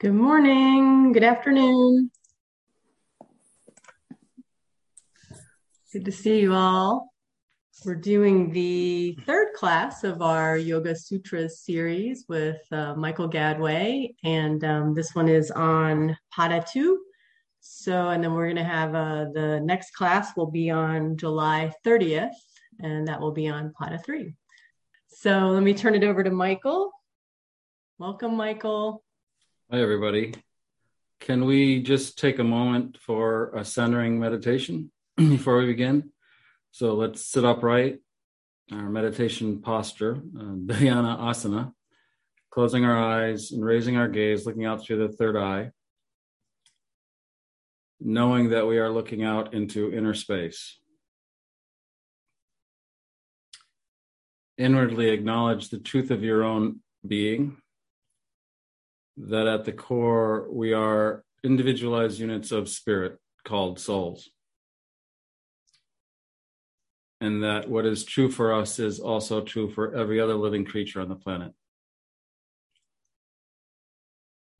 Good morning. Good afternoon. Good to see you all. We're doing the third class of our Yoga Sutras series with uh, Michael Gadway, and um, this one is on Pada 2. So, and then we're going to have uh, the next class will be on July 30th, and that will be on Pada 3. So, let me turn it over to Michael. Welcome, Michael. Hi, everybody. Can we just take a moment for a centering meditation before we begin? So let's sit upright, our meditation posture, uh, Dhyana Asana, closing our eyes and raising our gaze, looking out through the third eye, knowing that we are looking out into inner space. Inwardly acknowledge the truth of your own being, that at the core we are individualized units of spirit called souls and that what is true for us is also true for every other living creature on the planet.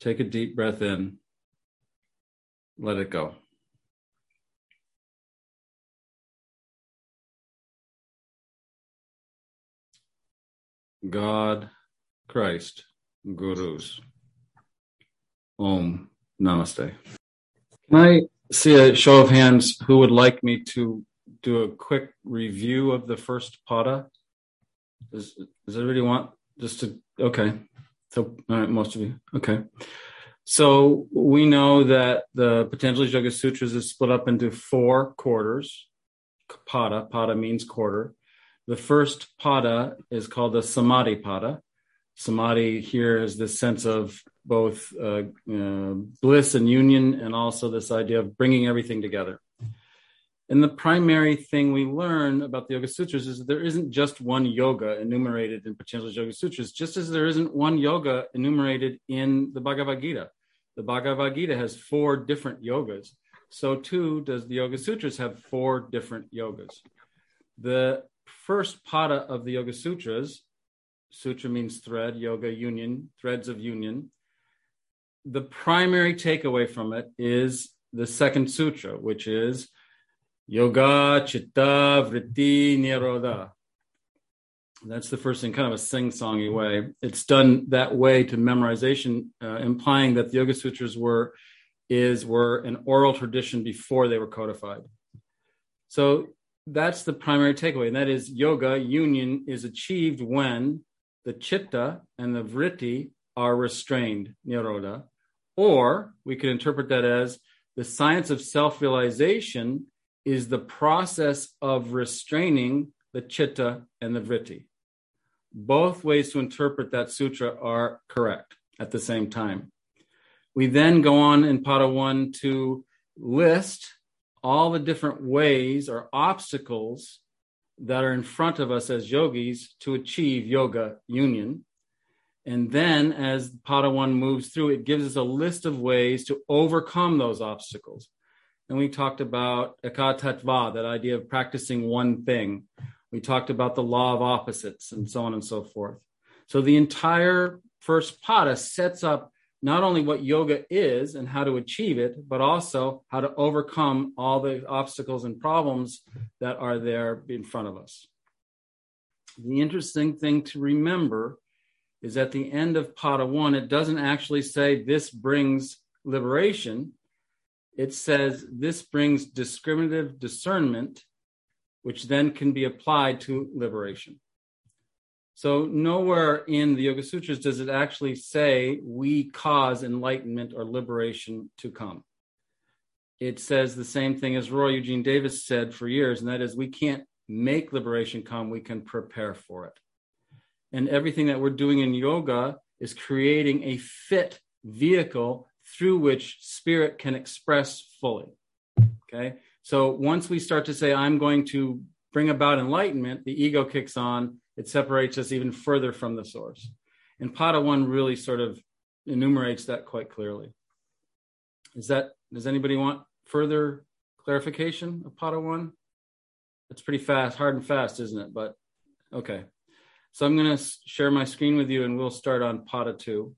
Take a deep breath in, let it go. God, Christ, Gurus. Om Namaste. Can I see a show of hands who would like me to do a quick review of the first pada? Does, does everybody want just to? Okay. So, all right, most of you. Okay. So we know that the Patanjali Yoga Sutras is split up into four quarters. Pada, pada means quarter. The first pada is called the Samadhi pada. Samadhi here is this sense of both uh, uh, bliss and union, and also this idea of bringing everything together. And the primary thing we learn about the Yoga Sutras is that there isn't just one yoga enumerated in Patanjali's Yoga Sutras, just as there isn't one yoga enumerated in the Bhagavad Gita. The Bhagavad Gita has four different yogas. So too does the Yoga Sutras have four different yogas. The first pada of the Yoga Sutras, sutra means thread, yoga union, threads of union. The primary takeaway from it is the second sutra, which is Yoga Chitta Vritti Nirodha. That's the first thing, kind of a sing-songy way. It's done that way to memorization, uh, implying that the Yoga Sutras were is were an oral tradition before they were codified. So that's the primary takeaway, and that is yoga union is achieved when the chitta and the vritti are restrained, nirodha, or we could interpret that as the science of self-realization is the process of restraining the chitta and the vritti. Both ways to interpret that sutra are correct at the same time. We then go on in Pada 1 to list all the different ways or obstacles that are in front of us as yogis to achieve yoga union. And then as Pada 1 moves through, it gives us a list of ways to overcome those obstacles and we talked about ekatatva, that idea of practicing one thing. We talked about the law of opposites and so on and so forth. So the entire first pada sets up not only what yoga is and how to achieve it, but also how to overcome all the obstacles and problems that are there in front of us. The interesting thing to remember is at the end of pada one, it doesn't actually say this brings liberation it says this brings discriminative discernment, which then can be applied to liberation. So, nowhere in the Yoga Sutras does it actually say we cause enlightenment or liberation to come. It says the same thing as Roy Eugene Davis said for years, and that is we can't make liberation come, we can prepare for it. And everything that we're doing in yoga is creating a fit vehicle through which spirit can express fully. Okay. So once we start to say, I'm going to bring about enlightenment, the ego kicks on, it separates us even further from the source. And Pada 1 really sort of enumerates that quite clearly. Is that, does anybody want further clarification of Pada 1? It's pretty fast, hard and fast, isn't it? But okay. So I'm going to share my screen with you and we'll start on Pada 2.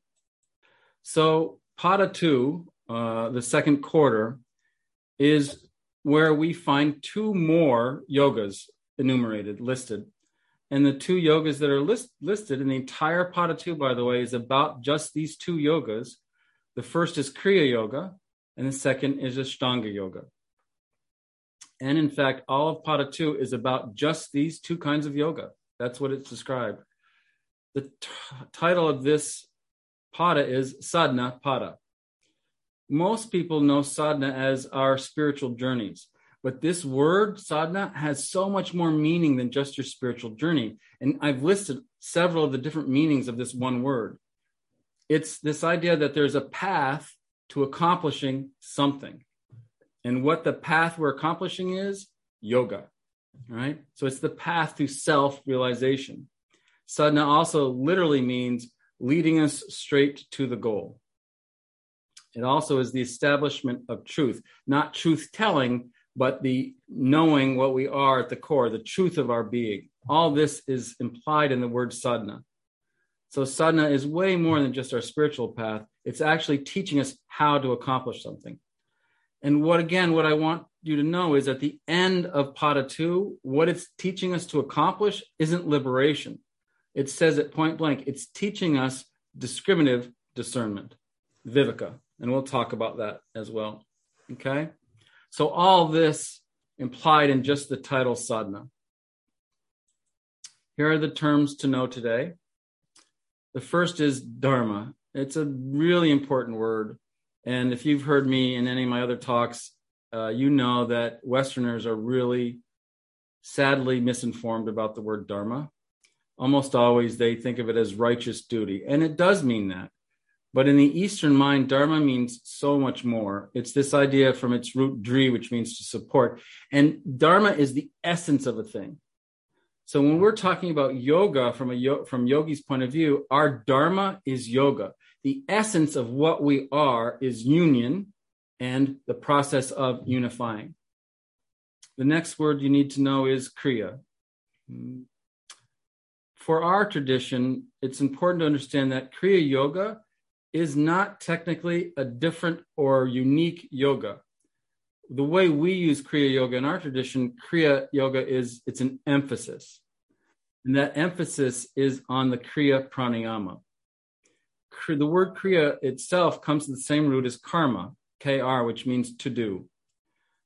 So Pada 2, uh, the second quarter, is where we find two more yogas enumerated, listed. And the two yogas that are list, listed in the entire Pada 2, by the way, is about just these two yogas. The first is Kriya Yoga, and the second is Ashtanga Yoga. And in fact, all of Pada 2 is about just these two kinds of yoga. That's what it's described. The t- title of this Pada is Sadhana Pada. Most people know sadhana as our spiritual journeys, but this word sadhana has so much more meaning than just your spiritual journey. And I've listed several of the different meanings of this one word. It's this idea that there's a path to accomplishing something. And what the path we're accomplishing is yoga, right? So it's the path to self realization. Sadhana also literally means leading us straight to the goal. It also is the establishment of truth, not truth telling, but the knowing what we are at the core, the truth of our being. All this is implied in the word sadhana. So sadhana is way more than just our spiritual path. It's actually teaching us how to accomplish something. And what again, what I want you to know is at the end of Pada 2, what it's teaching us to accomplish isn't liberation. It says it point blank, it's teaching us discriminative discernment, viveka. And we'll talk about that as well. Okay? So all this implied in just the title sadhana. Here are the terms to know today. The first is dharma. It's a really important word. And if you've heard me in any of my other talks, uh, you know that Westerners are really sadly misinformed about the word dharma. Almost always they think of it as righteous duty, and it does mean that. But in the Eastern mind, dharma means so much more. It's this idea from its root dri, which means to support. And dharma is the essence of a thing. So when we're talking about yoga from a from yogi's point of view, our dharma is yoga. The essence of what we are is union and the process of unifying. The next word you need to know is kriya. Hmm. For our tradition, it's important to understand that kriya yoga is not technically a different or unique yoga. The way we use Kriya Yoga in our tradition, Kriya Yoga is it's an emphasis. And that emphasis is on the Kriya Pranayama. The word Kriya itself comes to the same root as karma, KR, which means to do.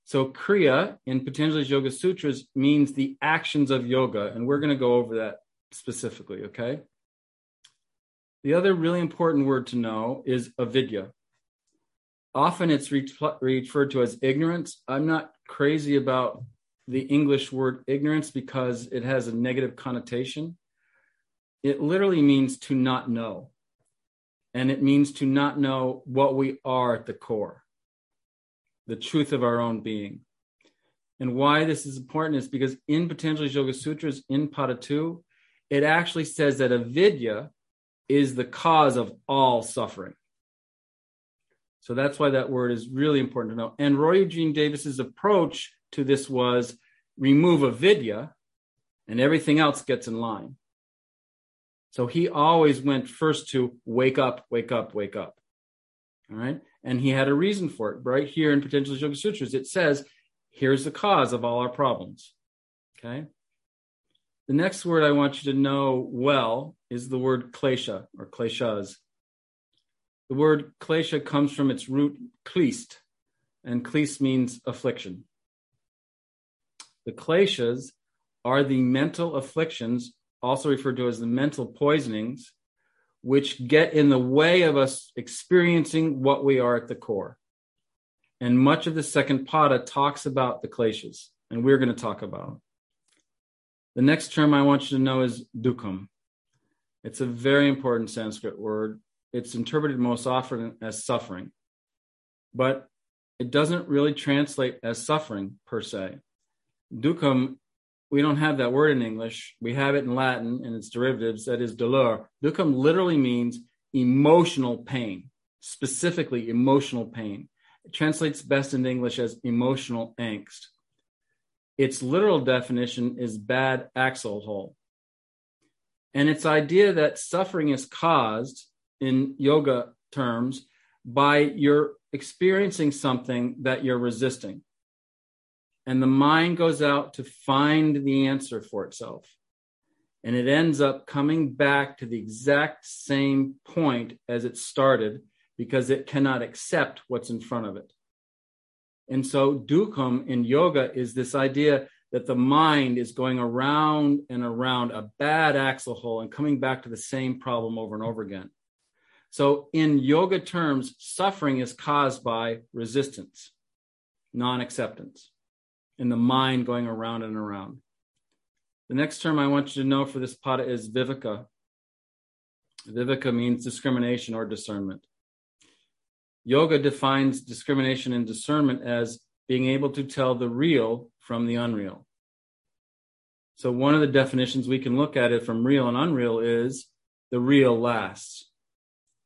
So Kriya in Patanjali's Yoga Sutras means the actions of yoga, and we're going to go over that specifically, okay? The other really important word to know is avidya. Often it's re- referred to as ignorance. I'm not crazy about the English word ignorance because it has a negative connotation. It literally means to not know. And it means to not know what we are at the core, the truth of our own being. And why this is important is because in Patanjali's Yoga Sutras, in Pada 2, it actually says that avidya is the cause of all suffering. So that's why that word is really important to know. And Roy Eugene Davis's approach to this was remove avidya and everything else gets in line. So he always went first to wake up, wake up, wake up. All right. And he had a reason for it. Right here in Patanjali Yoga Sutras, it says, here's the cause of all our problems. Okay. The next word I want you to know well is the word klesha or kleshas. The word klesha comes from its root klist, and klist means affliction. The kleshas are the mental afflictions, also referred to as the mental poisonings, which get in the way of us experiencing what we are at the core. And much of the second pada talks about the kleshas, and we're going to talk about them. The next term I want you to know is dukkam. It's a very important Sanskrit word. It's interpreted most often as suffering, but it doesn't really translate as suffering per se. Dukkam, we don't have that word in English. We have it in Latin and its derivatives, that is dolor. Dukkam literally means emotional pain, specifically emotional pain. It translates best into English as emotional angst. Its literal definition is bad axle hole. And its idea that suffering is caused in yoga terms by you're experiencing something that you're resisting. And the mind goes out to find the answer for itself. And it ends up coming back to the exact same point as it started because it cannot accept what's in front of it. And so, dukkam in yoga is this idea that the mind is going around and around a bad axle hole and coming back to the same problem over and over again. So, in yoga terms, suffering is caused by resistance, non acceptance, and the mind going around and around. The next term I want you to know for this pada is viveka. Viveka means discrimination or discernment. Yoga defines discrimination and discernment as being able to tell the real from the unreal. So, one of the definitions we can look at it from real and unreal is the real lasts.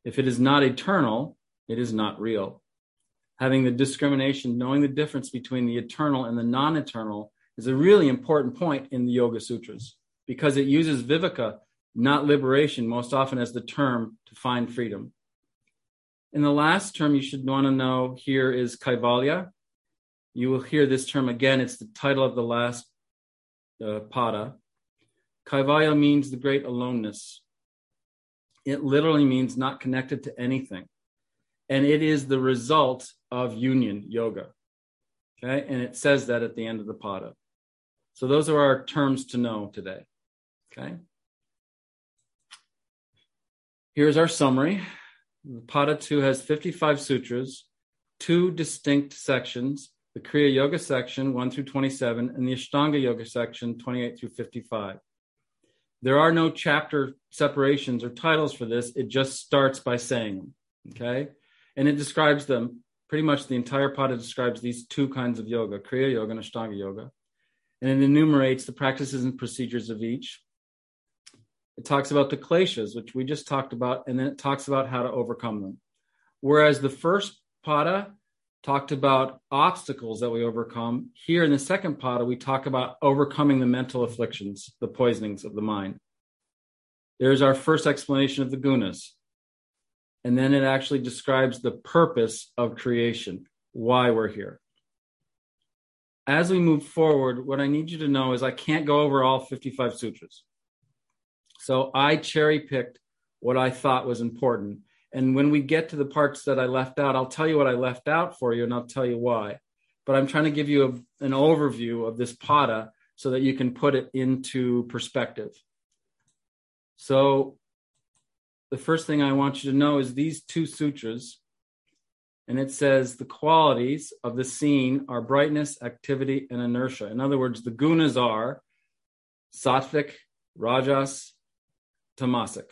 If it is not eternal, it is not real. Having the discrimination, knowing the difference between the eternal and the non eternal, is a really important point in the Yoga Sutras because it uses viveka, not liberation, most often as the term to find freedom. And the last term you should want to know here is kaivalya. You will hear this term again. It's the title of the last uh, pada. Kaivalya means the great aloneness. It literally means not connected to anything. And it is the result of union yoga. Okay. And it says that at the end of the pada. So those are our terms to know today. Okay. Here's our summary. Pada 2 has 55 sutras, two distinct sections the Kriya Yoga section 1 through 27, and the Ashtanga Yoga section 28 through 55. There are no chapter separations or titles for this. It just starts by saying them. Okay. And it describes them pretty much the entire pada describes these two kinds of yoga, Kriya Yoga and Ashtanga Yoga. And it enumerates the practices and procedures of each. It talks about the kleshas, which we just talked about, and then it talks about how to overcome them. Whereas the first pada talked about obstacles that we overcome. Here in the second pada, we talk about overcoming the mental afflictions, the poisonings of the mind. There's our first explanation of the gunas. And then it actually describes the purpose of creation, why we're here. As we move forward, what I need you to know is I can't go over all 55 sutras. So I cherry picked what I thought was important and when we get to the parts that I left out, I'll tell you what I left out for you and I'll tell you why. But I'm trying to give you a, an overview of this pada so that you can put it into perspective. So, the first thing I want you to know is these two sutras, and it says the qualities of the scene are brightness, activity, and inertia. In other words, the gunas are sattvic, rajas, tamasic.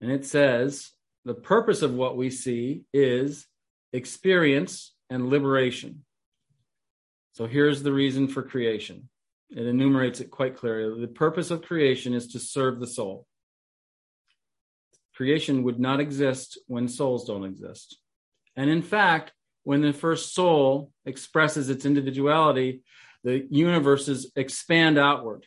And it says the purpose of what we see is experience and liberation. So here's the reason for creation. It enumerates it quite clearly. The purpose of creation is to serve the soul. Creation would not exist when souls don't exist. And in fact, when the first soul expresses its individuality, the universes expand outward.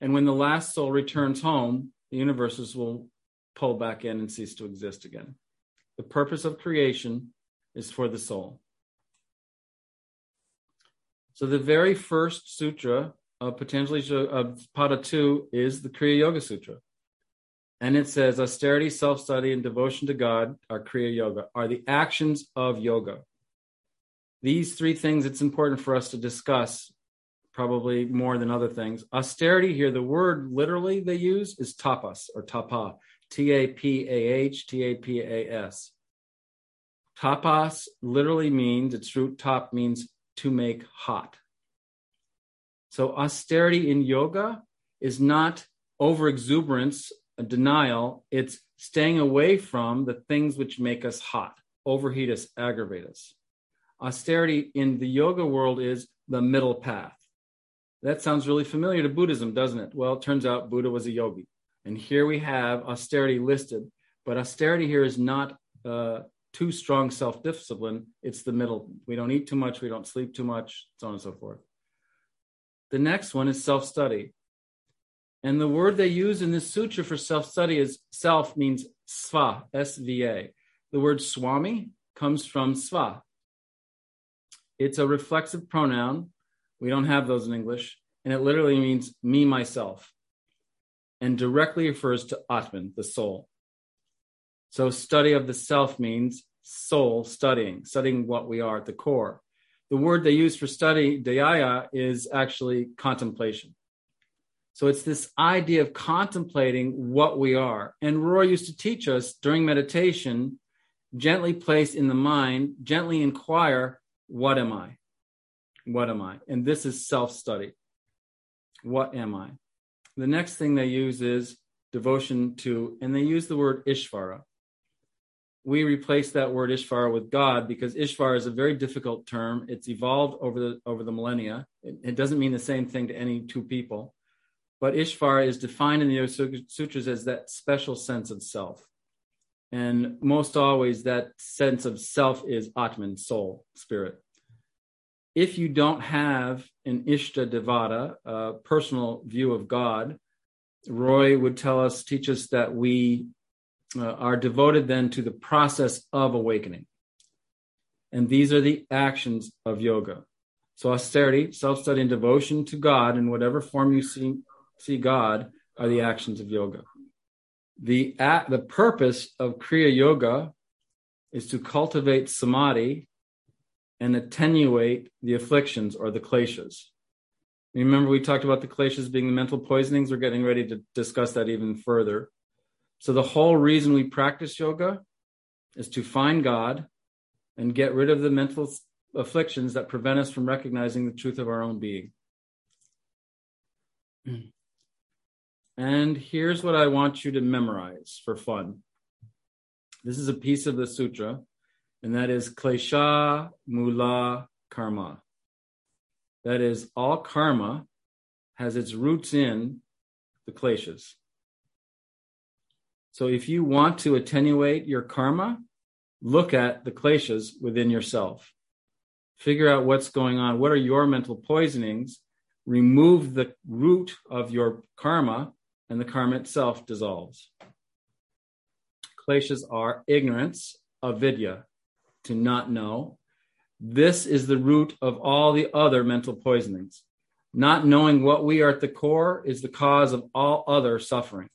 And when the last soul returns home, the universes will pull back in and cease to exist again. The purpose of creation is for the soul. So the very first sutra of Patanjali of Pada 2 is the Kriya Yoga Sutra. And it says austerity, self study, and devotion to God are Kriya Yoga, are the actions of yoga. These three things it's important for us to discuss, probably more than other things. Austerity here, the word literally they use is tapas or tapa. T A P A H T A P A S. Tapas literally means, its root top means to make hot. So austerity in yoga is not overexuberance, a denial. It's staying away from the things which make us hot, overheat us, aggravate us. Austerity in the yoga world is the middle path. That sounds really familiar to Buddhism, doesn't it? Well, it turns out Buddha was a yogi. And here we have austerity listed, but austerity here is not uh, too strong self discipline. It's the middle. We don't eat too much, we don't sleep too much, so on and so forth. The next one is self study. And the word they use in this sutra for self study is self means sva, S V A. the word swami comes from sva. It's a reflexive pronoun. We don't have those in English. And it literally means me, myself, and directly refers to Atman, the soul. So, study of the self means soul studying, studying what we are at the core. The word they use for study, dhyaya, is actually contemplation. So it's this idea of contemplating what we are. And Roy used to teach us during meditation, gently place in the mind, gently inquire, what am I? What am I? And this is self study. What am I? The next thing they use is devotion to, and they use the word Ishvara we replace that word Ishvara with God because Ishvara is a very difficult term. It's evolved over the over the millennia. It, it doesn't mean the same thing to any two people, but Ishvara is defined in the Sutras as that special sense of self, and most always that sense of self is Atman, soul, spirit. If you don't have an Ishta Devata, a personal view of God, Roy would tell us, teach us that we uh, are devoted then to the process of awakening. And these are the actions of yoga. So austerity, self-study, and devotion to God in whatever form you see, see God are the actions of yoga. The, at, the purpose of Kriya Yoga is to cultivate samadhi and attenuate the afflictions or the kleshas. Remember, we talked about the kleshas being the mental poisonings. We're getting ready to discuss that even further. So the whole reason we practice yoga is to find God and get rid of the mental afflictions that prevent us from recognizing the truth of our own being. And here's what I want you to memorize for fun. This is a piece of the sutra, and that is Klesha Mula Karma. That is, all karma has its roots in the kleshas. So if you want to attenuate your karma, look at the kleshas within yourself. Figure out what's going on. What are your mental poisonings? Remove the root of your karma, and the karma itself dissolves. Kleshas are ignorance, avidya, to not know. This is the root of all the other mental poisonings. Not knowing what we are at the core is the cause of all other suffering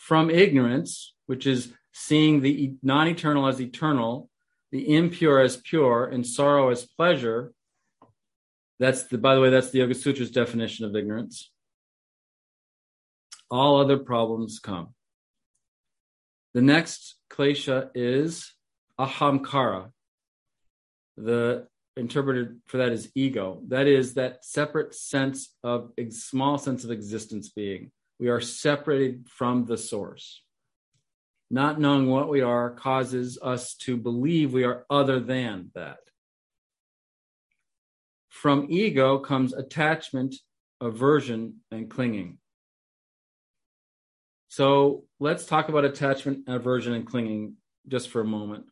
from ignorance, which is seeing the non eternal as eternal, the impure as pure, and sorrow as pleasure. That's the, by the way, that's the Yoga Sutra's definition of ignorance. All other problems come. The next klesha is ahamkara. The interpreted for that is ego. That is that separate sense of small sense of existence being. We are separated from the source. Not knowing what we are causes us to believe we are other than that. From ego comes attachment, aversion, and clinging. So let's talk about attachment, aversion, and clinging just for a moment.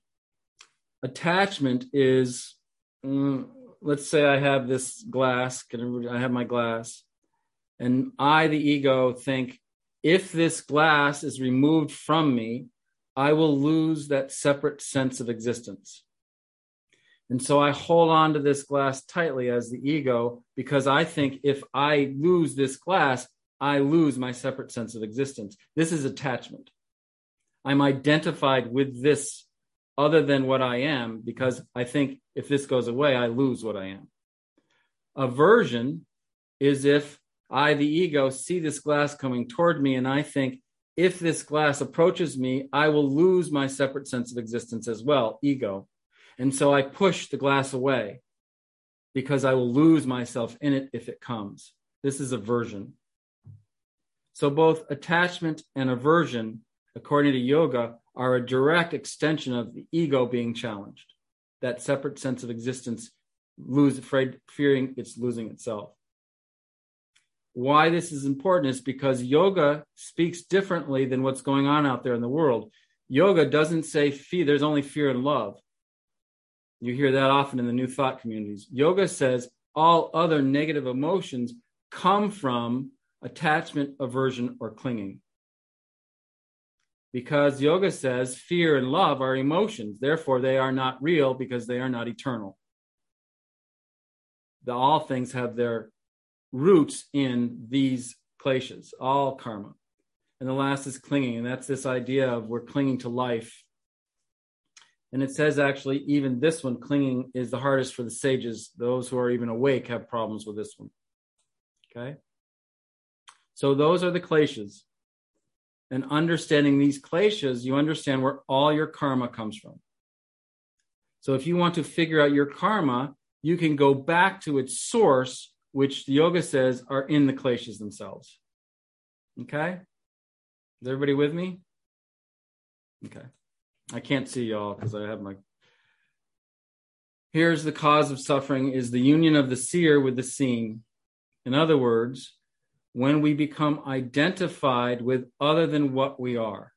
Attachment is, mm, let's say I have this glass, I have my glass, and I, the ego, think if this glass is removed from me, I will lose that separate sense of existence. And so I hold on to this glass tightly as the ego because I think if I lose this glass, I lose my separate sense of existence. This is attachment. I'm identified with this other than what I am because I think if this goes away, I lose what I am. Aversion is if I, the ego, see this glass coming toward me, and I think, if this glass approaches me, I will lose my separate sense of existence as well, ego. And so I push the glass away because I will lose myself in it if it comes. This is aversion. So both attachment and aversion, according to yoga, are a direct extension of the ego being challenged. That separate sense of existence, lose afraid, fearing it's losing itself why this is important is because yoga speaks differently than what's going on out there in the world. Yoga doesn't say fear, there's only fear and love. You hear that often in the new thought communities. Yoga says all other negative emotions come from attachment, aversion, or clinging. Because yoga says fear and love are emotions. Therefore, they are not real because they are not eternal. The, all things have their roots in these kleshas, all karma. And the last is clinging, and that's this idea of we're clinging to life. And it says actually, even this one, clinging, is the hardest for the sages. Those who are even awake have problems with this one. Okay? So those are the kleshas. And understanding these kleshas, you understand where all your karma comes from. So if you want to figure out your karma, you can go back to its source, which the yoga says are in the kleshas themselves. Okay? Is everybody with me? Okay. I can't see y'all because I have my. Here's the cause of suffering is the union of the seer with the seen. In other words, when we become identified with other than what we are.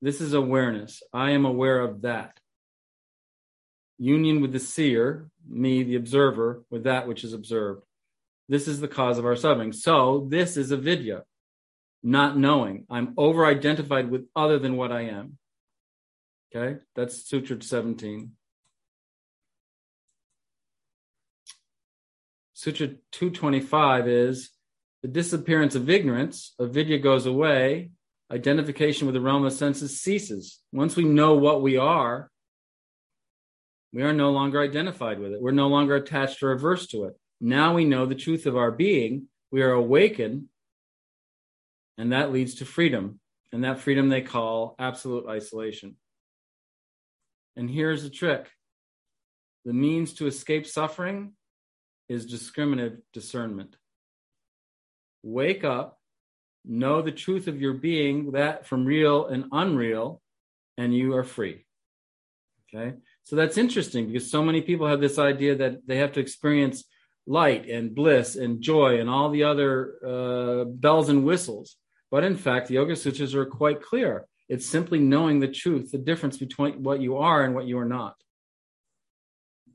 This is awareness. I am aware of that. Union with the seer, me, the observer, with that which is observed. This is the cause of our suffering. So, this is avidya not knowing. I'm over identified with other than what I am. Okay, that's Sutra 17. Sutra 225 is the disappearance of ignorance, avidya goes away, identification with the realm of senses ceases. Once we know what we are, we are no longer identified with it. We're no longer attached or averse to it. Now we know the truth of our being. We are awakened and that leads to freedom. And that freedom they call absolute isolation. And here's the trick the means to escape suffering is discriminative discernment. Wake up, know the truth of your being, that from real and unreal, and you are free. Okay? So that's interesting because so many people have this idea that they have to experience light and bliss and joy and all the other uh, bells and whistles. But in fact, the Yoga Sutras are quite clear. It's simply knowing the truth, the difference between what you are and what you are not.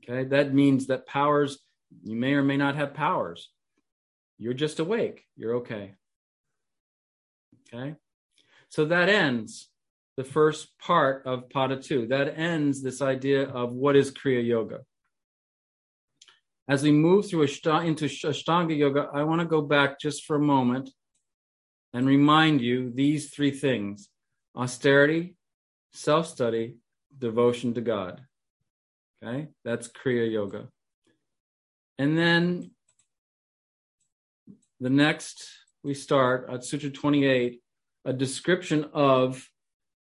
Okay, that means that powers, you may or may not have powers. You're just awake. You're okay. Okay, so that ends the first part of Pada 2. That ends this idea of what is Kriya Yoga. As we move through into Ashtanga Yoga, I want to go back just for a moment and remind you these three things austerity, self study, devotion to God. Okay, that's Kriya Yoga. And then the next we start at Sutra 28, a description of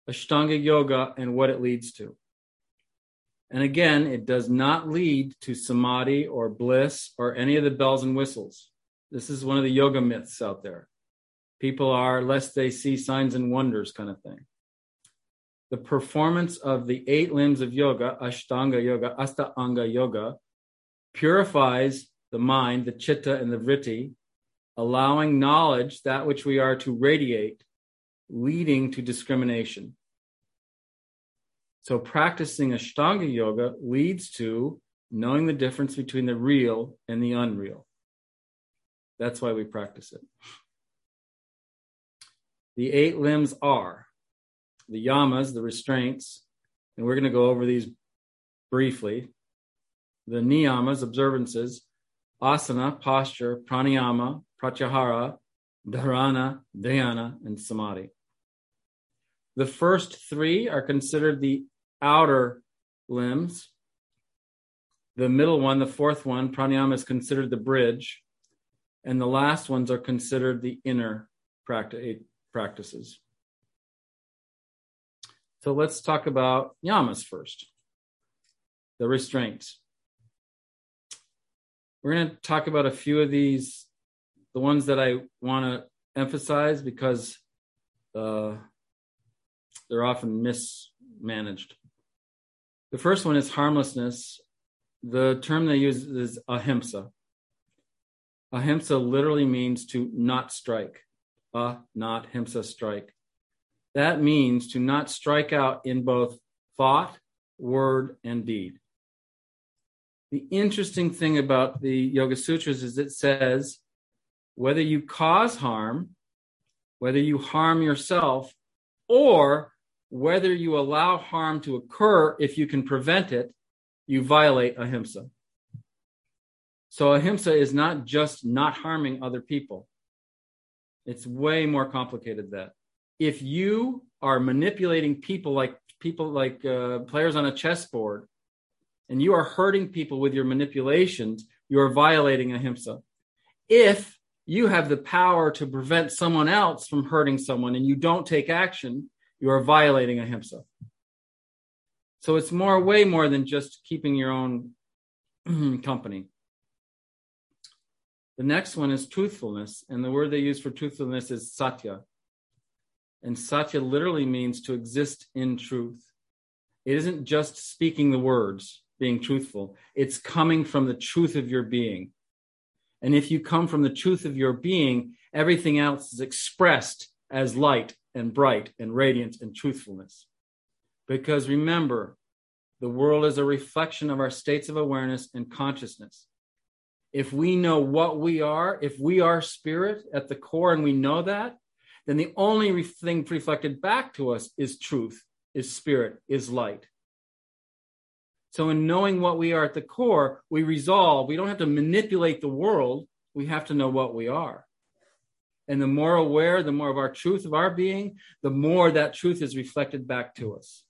Ashtanga Yoga and what it leads to. And again, it does not lead to samadhi or bliss or any of the bells and whistles. This is one of the yoga myths out there people are lest they see signs and wonders kind of thing. The performance of the eight limbs of yoga, Ashtanga yoga, Astanga yoga, purifies the mind, the chitta, and the vritti, allowing knowledge, that which we are to radiate, leading to discrimination. So practicing Ashtanga yoga leads to knowing the difference between the real and the unreal. That's why we practice it. The eight limbs are the yamas, the restraints, and we're going to go over these briefly. The niyamas, observances, asana, posture, pranayama, pratyahara, dharana, dhyana, and samadhi. The first three are considered the outer limbs. The middle one, the fourth one, pranayama, is considered the bridge. And the last ones are considered the inner practices. So let's talk about yamas first, the restraints. We're going to talk about a few of these, the ones that I want to emphasize because uh, they're often mismanaged. The first one is harmlessness. The term they use is ahimsa. Ahimsa literally means to not strike a not himsa strike. That means to not strike out in both thought, word, and deed. The interesting thing about the Yoga Sutras is it says whether you cause harm, whether you harm yourself, or whether you allow harm to occur if you can prevent it, you violate ahimsa. So ahimsa is not just not harming other people. It's way more complicated than that. If you are manipulating people like people like uh, players on a chessboard, and you are hurting people with your manipulations, you are violating ahimsa. If you have the power to prevent someone else from hurting someone and you don't take action, you are violating ahimsa. So it's more, way more than just keeping your own company. The next one is truthfulness, and the word they use for truthfulness is satya. And satya literally means to exist in truth. It isn't just speaking the words, being truthful, it's coming from the truth of your being. And if you come from the truth of your being, everything else is expressed as light and bright and radiant and truthfulness. Because remember, the world is a reflection of our states of awareness and consciousness. If we know what we are, if we are spirit at the core and we know that, then the only thing reflected back to us is truth, is spirit, is light. So, in knowing what we are at the core, we resolve. We don't have to manipulate the world. We have to know what we are. And the more aware, the more of our truth of our being, the more that truth is reflected back to us.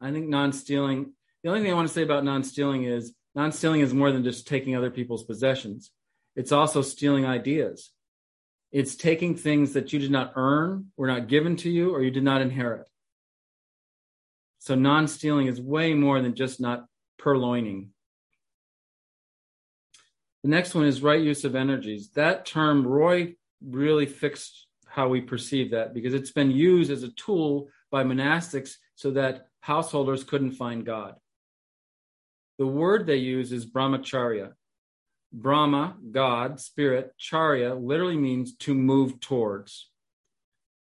I think non stealing, the only thing I want to say about non stealing is non stealing is more than just taking other people's possessions, it's also stealing ideas. It's taking things that you did not earn, were not given to you, or you did not inherit. So non stealing is way more than just not purloining. The next one is right use of energies. That term, Roy really fixed how we perceive that because it's been used as a tool by monastics so that householders couldn't find God. The word they use is brahmacharya. Brahma, God, spirit, charya literally means to move towards.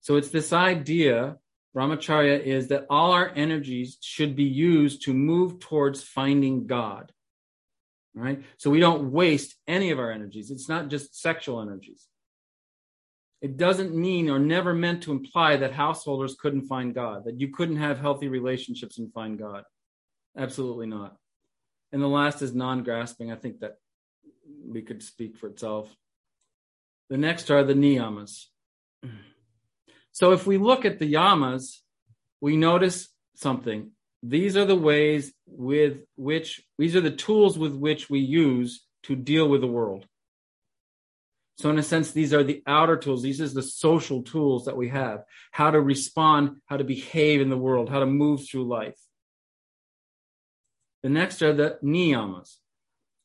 So it's this idea, brahmacharya is that all our energies should be used to move towards finding God right? So we don't waste any of our energies. It's not just sexual energies. It doesn't mean or never meant to imply that householders couldn't find God, that you couldn't have healthy relationships and find God. Absolutely not. And the last is non grasping. I think that we could speak for itself. The next are the niyamas. So if we look at the yamas, we notice something these are the ways with which these are the tools with which we use to deal with the world. So, in a sense, these are the outer tools. These are the social tools that we have how to respond, how to behave in the world, how to move through life. The next are the niyamas.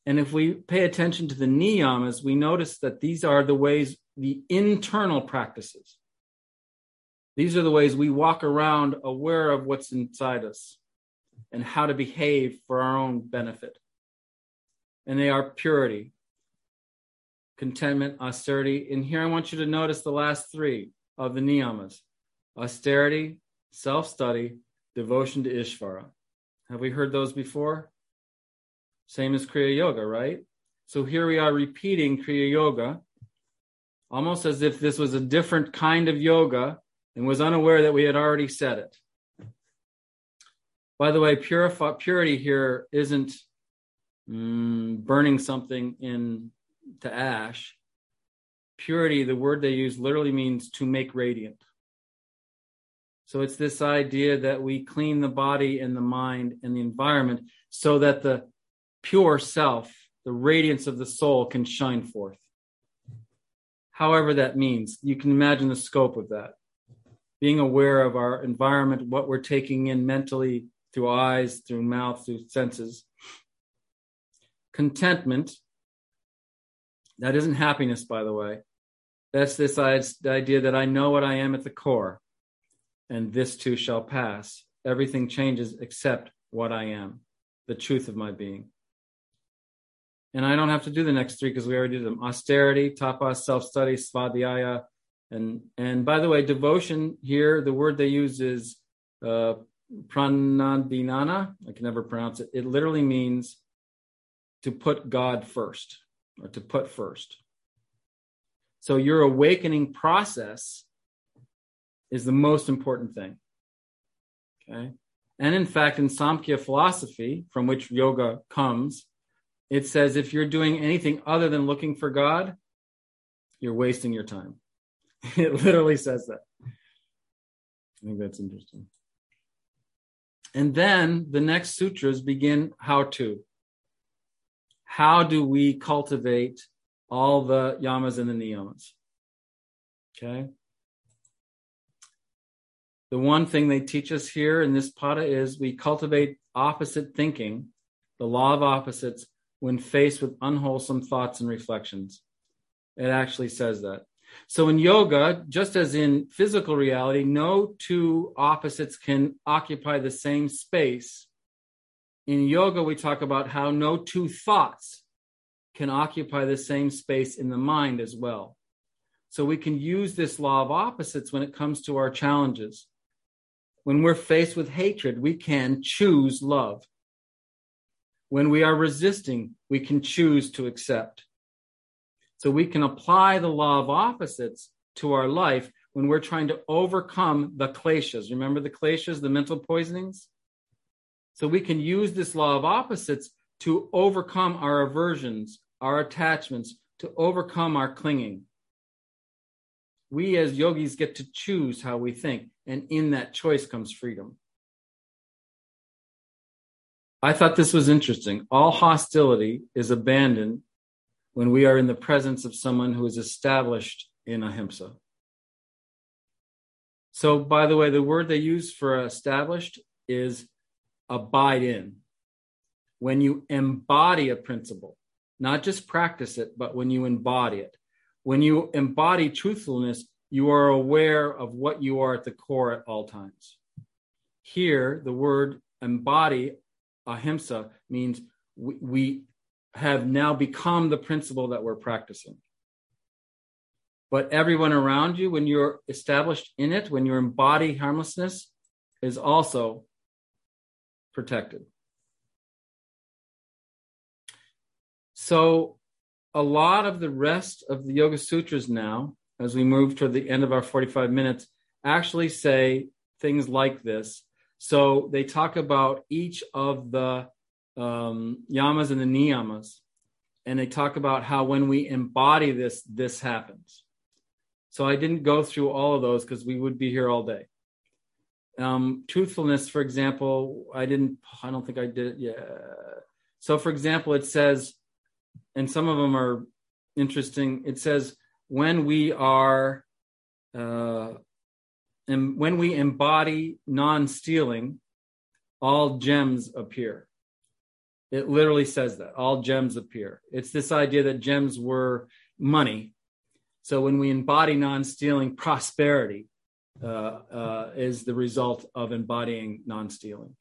And if we pay attention to the niyamas, we notice that these are the ways, the internal practices. These are the ways we walk around aware of what's inside us and how to behave for our own benefit. And they are purity, contentment, austerity. And here I want you to notice the last three of the niyamas austerity, self study, devotion to Ishvara. Have we heard those before? Same as Kriya Yoga, right? So here we are repeating Kriya Yoga, almost as if this was a different kind of yoga and was unaware that we had already said it. By the way, purity here isn't mm, burning something into ash. Purity, the word they use, literally means to make radiant. So it's this idea that we clean the body and the mind and the environment so that the pure self, the radiance of the soul, can shine forth. However, that means, you can imagine the scope of that. Being aware of our environment, what we're taking in mentally, through eyes, through mouth, through senses. Contentment, that isn't happiness, by the way. That's this idea that I know what I am at the core, and this too shall pass. Everything changes except what I am, the truth of my being. And I don't have to do the next three because we already did them. Austerity, tapas, self-study, svadhyaya, and and by the way, devotion here, the word they use is uh, pranadhinana. I can never pronounce it. It literally means to put God first or to put first. So your awakening process is the most important thing. Okay. And in fact, in Samkhya philosophy, from which yoga comes, it says if you're doing anything other than looking for God, you're wasting your time. It literally says that. I think that's interesting. And then the next sutras begin how to. How do we cultivate all the yamas and the niyamas? Okay. The one thing they teach us here in this pada is we cultivate opposite thinking, the law of opposites, when faced with unwholesome thoughts and reflections. It actually says that. So in yoga, just as in physical reality, no two opposites can occupy the same space. In yoga, we talk about how no two thoughts can occupy the same space in the mind as well. So we can use this law of opposites when it comes to our challenges. When we're faced with hatred, we can choose love. When we are resisting, we can choose to accept. So we can apply the law of opposites to our life when we're trying to overcome the kleshas. Remember the kleshas, the mental poisonings? So we can use this law of opposites to overcome our aversions, our attachments, to overcome our clinging. We as yogis get to choose how we think, and in that choice comes freedom. I thought this was interesting. All hostility is abandoned when we are in the presence of someone who is established in ahimsa. So, by the way, the word they use for established is abide in. When you embody a principle, not just practice it, but when you embody it. When you embody truthfulness, you are aware of what you are at the core at all times. Here, the word embody ahimsa means we, we have now become the principle that we're practicing. But everyone around you, when you're established in it, when you embody harmlessness, is also protected. So, a lot of the rest of the Yoga Sutras now, as we move toward the end of our 45 minutes, actually say things like this so they talk about each of the um, yamas and the niyamas, and they talk about how when we embody this, this happens. So I didn't go through all of those because we would be here all day. Um, truthfulness, for example, I didn't. I don't think I did it. Yeah. So, for example, it says, and some of them are interesting. It says when we are uh, and when we embody non stealing, all gems appear. It literally says that all gems appear. It's this idea that gems were money. So when we embody non stealing, prosperity uh, uh, is the result of embodying non stealing.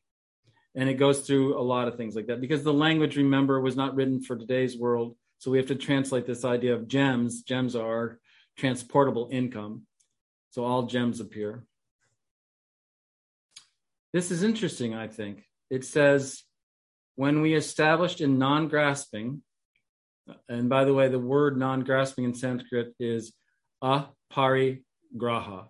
And it goes through a lot of things like that because the language, remember, was not written for today's world. So we have to translate this idea of gems. Gems are transportable income so all gems appear. This is interesting, I think. It says, when we established in non grasping, and by the way, the word non grasping in Sanskrit is apari graha.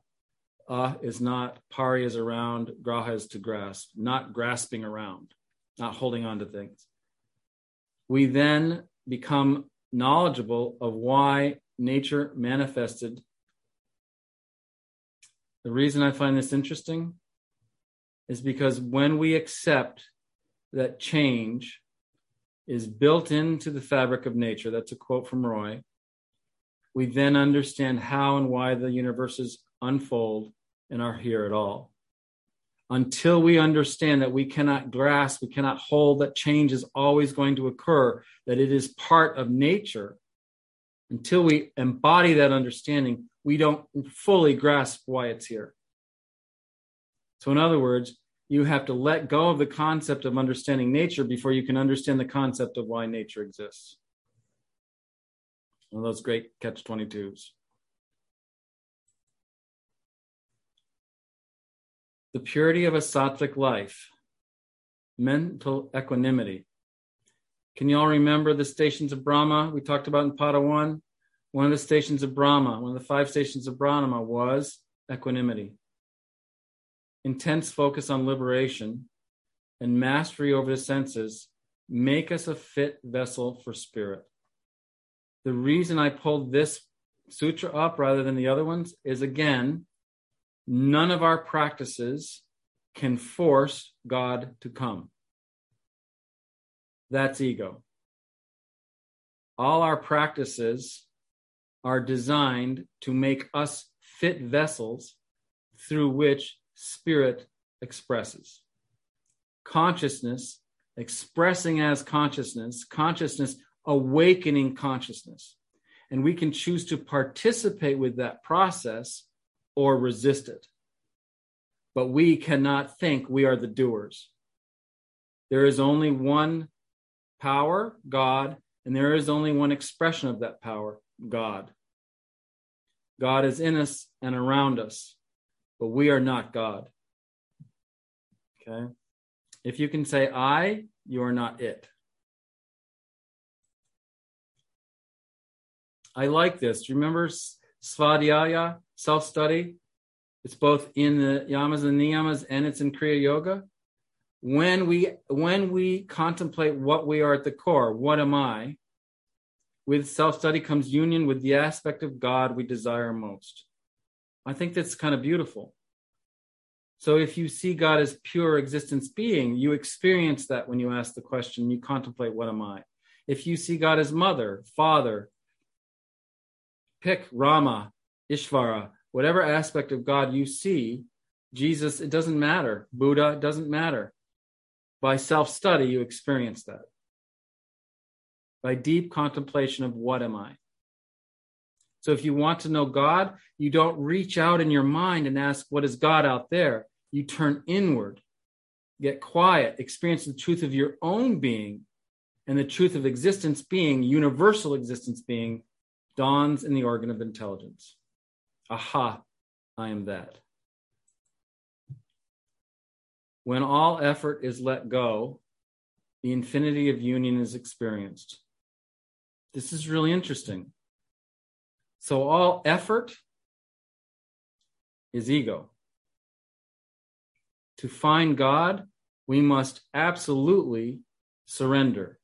A is not, pari is around, graha is to grasp, not grasping around, not holding on to things. We then become knowledgeable of why nature manifested the reason I find this interesting is because when we accept that change is built into the fabric of nature, that's a quote from Roy, we then understand how and why the universes unfold and are here at all. Until we understand that we cannot grasp, we cannot hold that change is always going to occur, that it is part of nature, until we embody that understanding, we don't fully grasp why it's here. So, in other words, you have to let go of the concept of understanding nature before you can understand the concept of why nature exists. One of those great catch 22s. The purity of a sattvic life, mental equanimity. Can you all remember the stations of Brahma we talked about in Pada 1? One of the stations of Brahma, one of the five stations of Brahma was equanimity. Intense focus on liberation, and mastery over the senses make us a fit vessel for spirit. The reason I pulled this sutra up rather than the other ones is again, none of our practices can force God to come. That's ego. All our practices are designed to make us fit vessels through which spirit expresses. Consciousness expressing as consciousness, consciousness awakening consciousness. And we can choose to participate with that process or resist it. But we cannot think we are the doers. There is only one power, God, and there is only one expression of that power, God. God is in us and around us, but we are not God. Okay? If you can say I, you are not it. I like this. Do you remember Svadhyaya, self study? It's both in the yamas and niyamas and it's in Kriya Yoga. When we when we contemplate what we are at the core, what am I? With self study comes union with the aspect of God we desire most. I think that's kind of beautiful. So if you see God as pure existence being, you experience that when you ask the question, you contemplate, what am I? If you see God as mother, father, pick Rama, Ishvara, whatever aspect of God you see, Jesus, it doesn't matter. Buddha, it doesn't matter. By self study, you experience that. By deep contemplation of what am I? So if you want to know God, you don't reach out in your mind and ask, what is God out there? you turn inward, get quiet, experience the truth of your own being, and the truth of existence being, universal existence being, dawns in the organ of intelligence. Aha, I am that. When all effort is let go, the infinity of union is experienced. This is really interesting. So, all effort is ego to find God, we must absolutely surrender.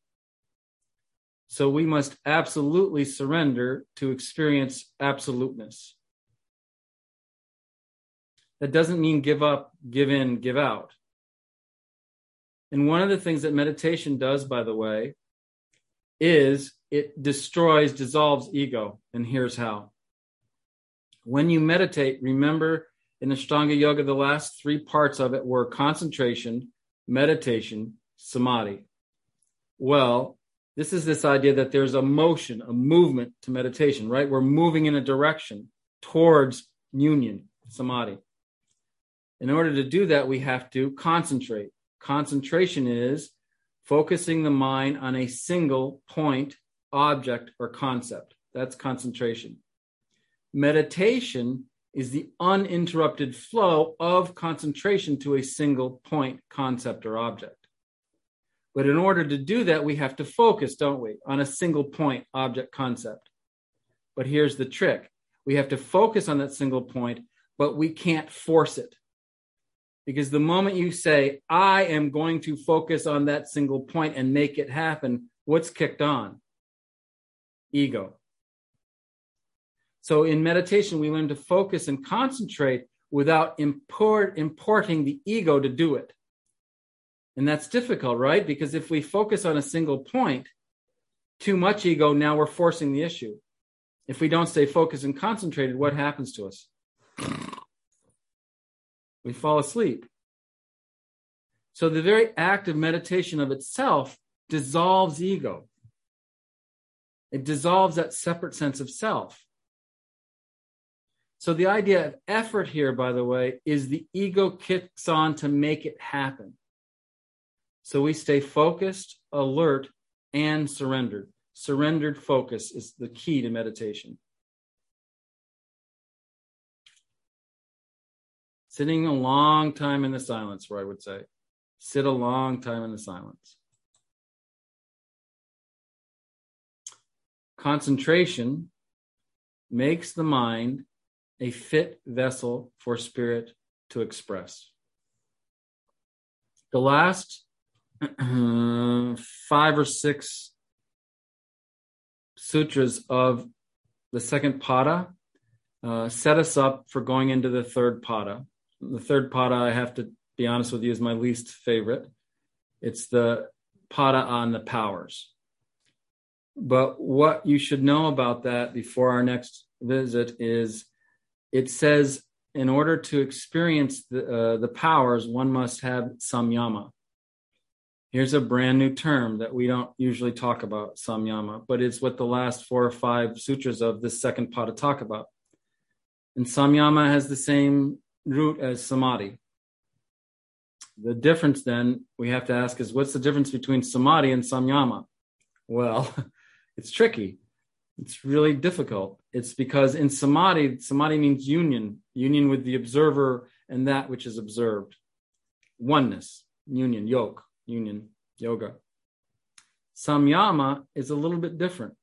So we must absolutely surrender to experience absoluteness. That doesn't mean give up, give in, give out. And one of the things that meditation does, by the way, is it destroys, dissolves ego. And here's how. When you meditate, remember in Ashtanga Yoga, the last three parts of it were concentration, meditation, samadhi. Well, this is this idea that there's a motion, a movement to meditation, right? We're moving in a direction towards union, samadhi. In order to do that, we have to concentrate. Concentration is focusing the mind on a single point, object, or concept. That's concentration. Meditation is the uninterrupted flow of concentration to a single point, concept, or object. But in order to do that, we have to focus, don't we, on a single point, object, concept. But here's the trick we have to focus on that single point, but we can't force it. Because the moment you say, I am going to focus on that single point and make it happen, what's kicked on? Ego. So in meditation, we learn to focus and concentrate without import, importing the ego to do it. And that's difficult, right? Because if we focus on a single point, too much ego, now we're forcing the issue. If we don't stay focused and concentrated, what happens to us? We fall asleep. So the very act of meditation of itself dissolves ego. It dissolves that separate sense of self. So the idea of effort here, by the way, is the ego kicks on to make it happen. So we stay focused, alert, and surrendered. Surrendered focus is the key to meditation. Sitting a long time in the silence, where I would say, sit a long time in the silence. Concentration makes the mind a fit vessel for spirit to express. the last five or six sutras of the second pada uh, set us up for going into the third pada. The third pada, I have to be honest with you, is my least favorite. It's the pada on the powers. But what you should know about that before our next visit is it says in order to experience the, uh, the powers, one must have samyama. Here's a brand new term that we don't usually talk about, samyama, but it's what the last four or five sutras of this second pada talk about. And samyama has the same root as samadhi. The difference then we have to ask is what's the difference between samadhi and samyama? Well, it's tricky. It's really difficult. It's because in samadhi, samadhi means union, union with the observer and that which is observed. Oneness, union, yoke, union, yoga. Samyama is a little bit different.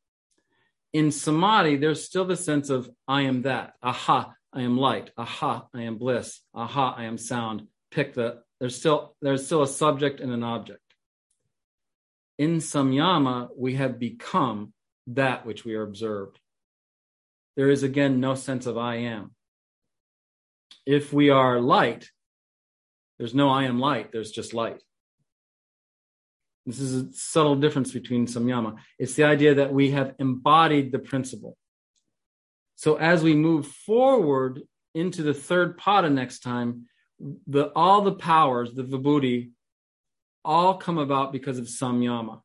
In samadhi, there's still the sense of I am that. Aha, I am light. Aha, I am bliss. Aha, I am sound. Pick the there's still there's still a subject and an object. In samyama, we have become that which we are observed. There is again no sense of I am. If we are light, there's no I am light, there's just light. This is a subtle difference between samyama. It's the idea that we have embodied the principle. So as we move forward into the third pada next time, the all the powers, the vibhuti, all come about because of samyama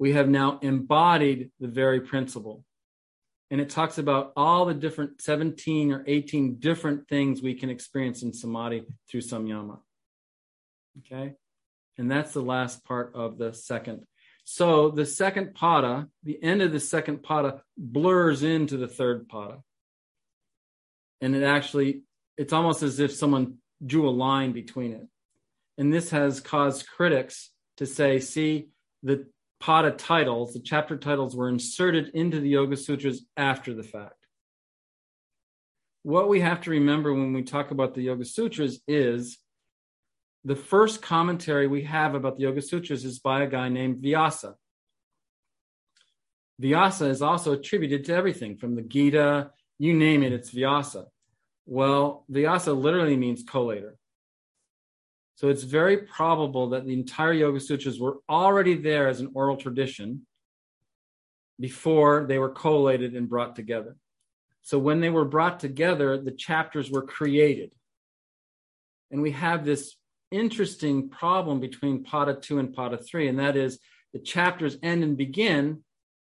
we have now embodied the very principle. And it talks about all the different 17 or 18 different things we can experience in samadhi through samyama. Okay? And that's the last part of the second. So the second pada, the end of the second pada blurs into the third pada. And it actually, it's almost as if someone drew a line between it. And this has caused critics to say, see, the pada titles, the chapter titles were inserted into the Yoga Sutras after the fact. What we have to remember when we talk about the Yoga Sutras is the first commentary we have about the Yoga Sutras is by a guy named Vyasa. Vyasa is also attributed to everything from the Gita, you name it, it's Vyasa. Well, Vyasa literally means collator. So it's very probable that the entire Yoga Sutras were already there as an oral tradition before they were collated and brought together. So when they were brought together, the chapters were created. And we have this interesting problem between Pada 2 and Pada 3, and that is the chapters end and begin,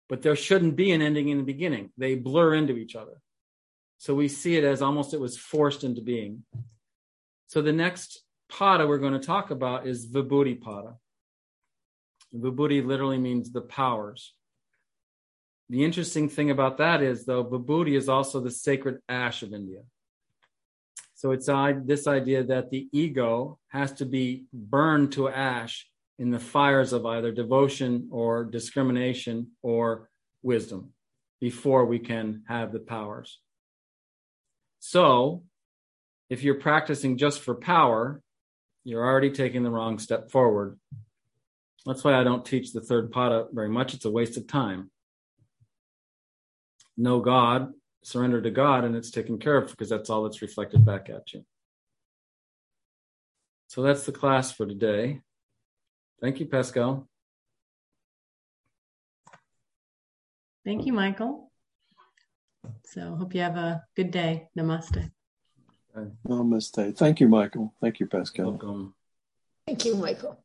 but there shouldn't be an ending in the beginning. They blur into each other. So we see it as almost it was forced into being. So the next pada we're going to talk about is Vibhuti pada. Vibhuti literally means the powers. The interesting thing about that is, though, Vibhuti is also the sacred ash of India. So it's this idea that the ego has to be burned to ash in the fires of either devotion or discrimination or wisdom before we can have the powers. So if you're practicing just for power, you're already taking the wrong step forward. That's why I don't teach the third pada very much. It's a waste of time. No God, surrender to God, and it's taken care of because that's all that's reflected back at you. So that's the class for today. Thank you, Pascal. Thank you, Michael. So hope you have a good day. Namaste. Namaste. Thank you, Michael. Thank you, Pascal. Welcome. Thank you, Michael.